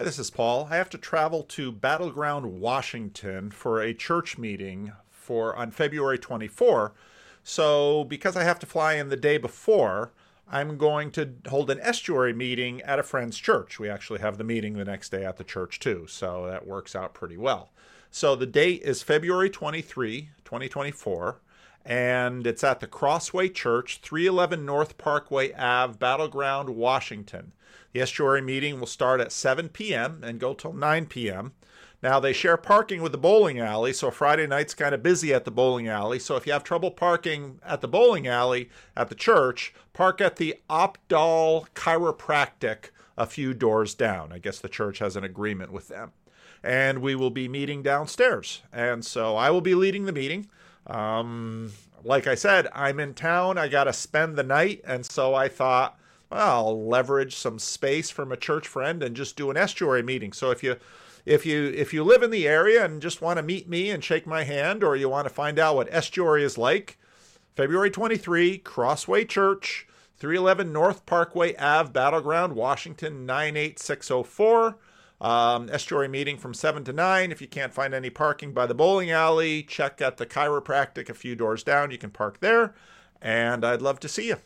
Hi, this is Paul. I have to travel to Battle Ground, Washington for a church meeting for on February 24. So, because I have to fly in the day before, I'm going to hold an estuary meeting at a friend's church. We actually have the meeting the next day at the church too, so that works out pretty well. So the date is February 23, 2024 and it's at the Crossway Church, 311 North Parkway Ave, Battle Ground, Washington. The estuary meeting will start at 7 p.m. and go till 9 p.m. Now, they share parking with the bowling alley, so Friday night's kind of busy at the bowling alley. So if you have trouble parking at the bowling alley at the church, park at the Opdal Chiropractic a few doors down. I guess the church has an agreement with them. And we will be meeting downstairs. And so I will be leading the meeting. Um, like I said, I'm in town. I got to spend the night. And so I thought, well, I'll leverage some space from a church friend and just do an estuary meeting. So if you if you if you live in the area and just want to meet me and shake my hand or you want to find out what estuary is like, February 23, Crossway Church, 311 North Parkway Ave, Battle Ground, Washington 98604. Um, estuary meeting from 7 to 9. If you can't find any parking by the bowling alley, check at the chiropractic a few doors down. You can park there. And I'd love to see you.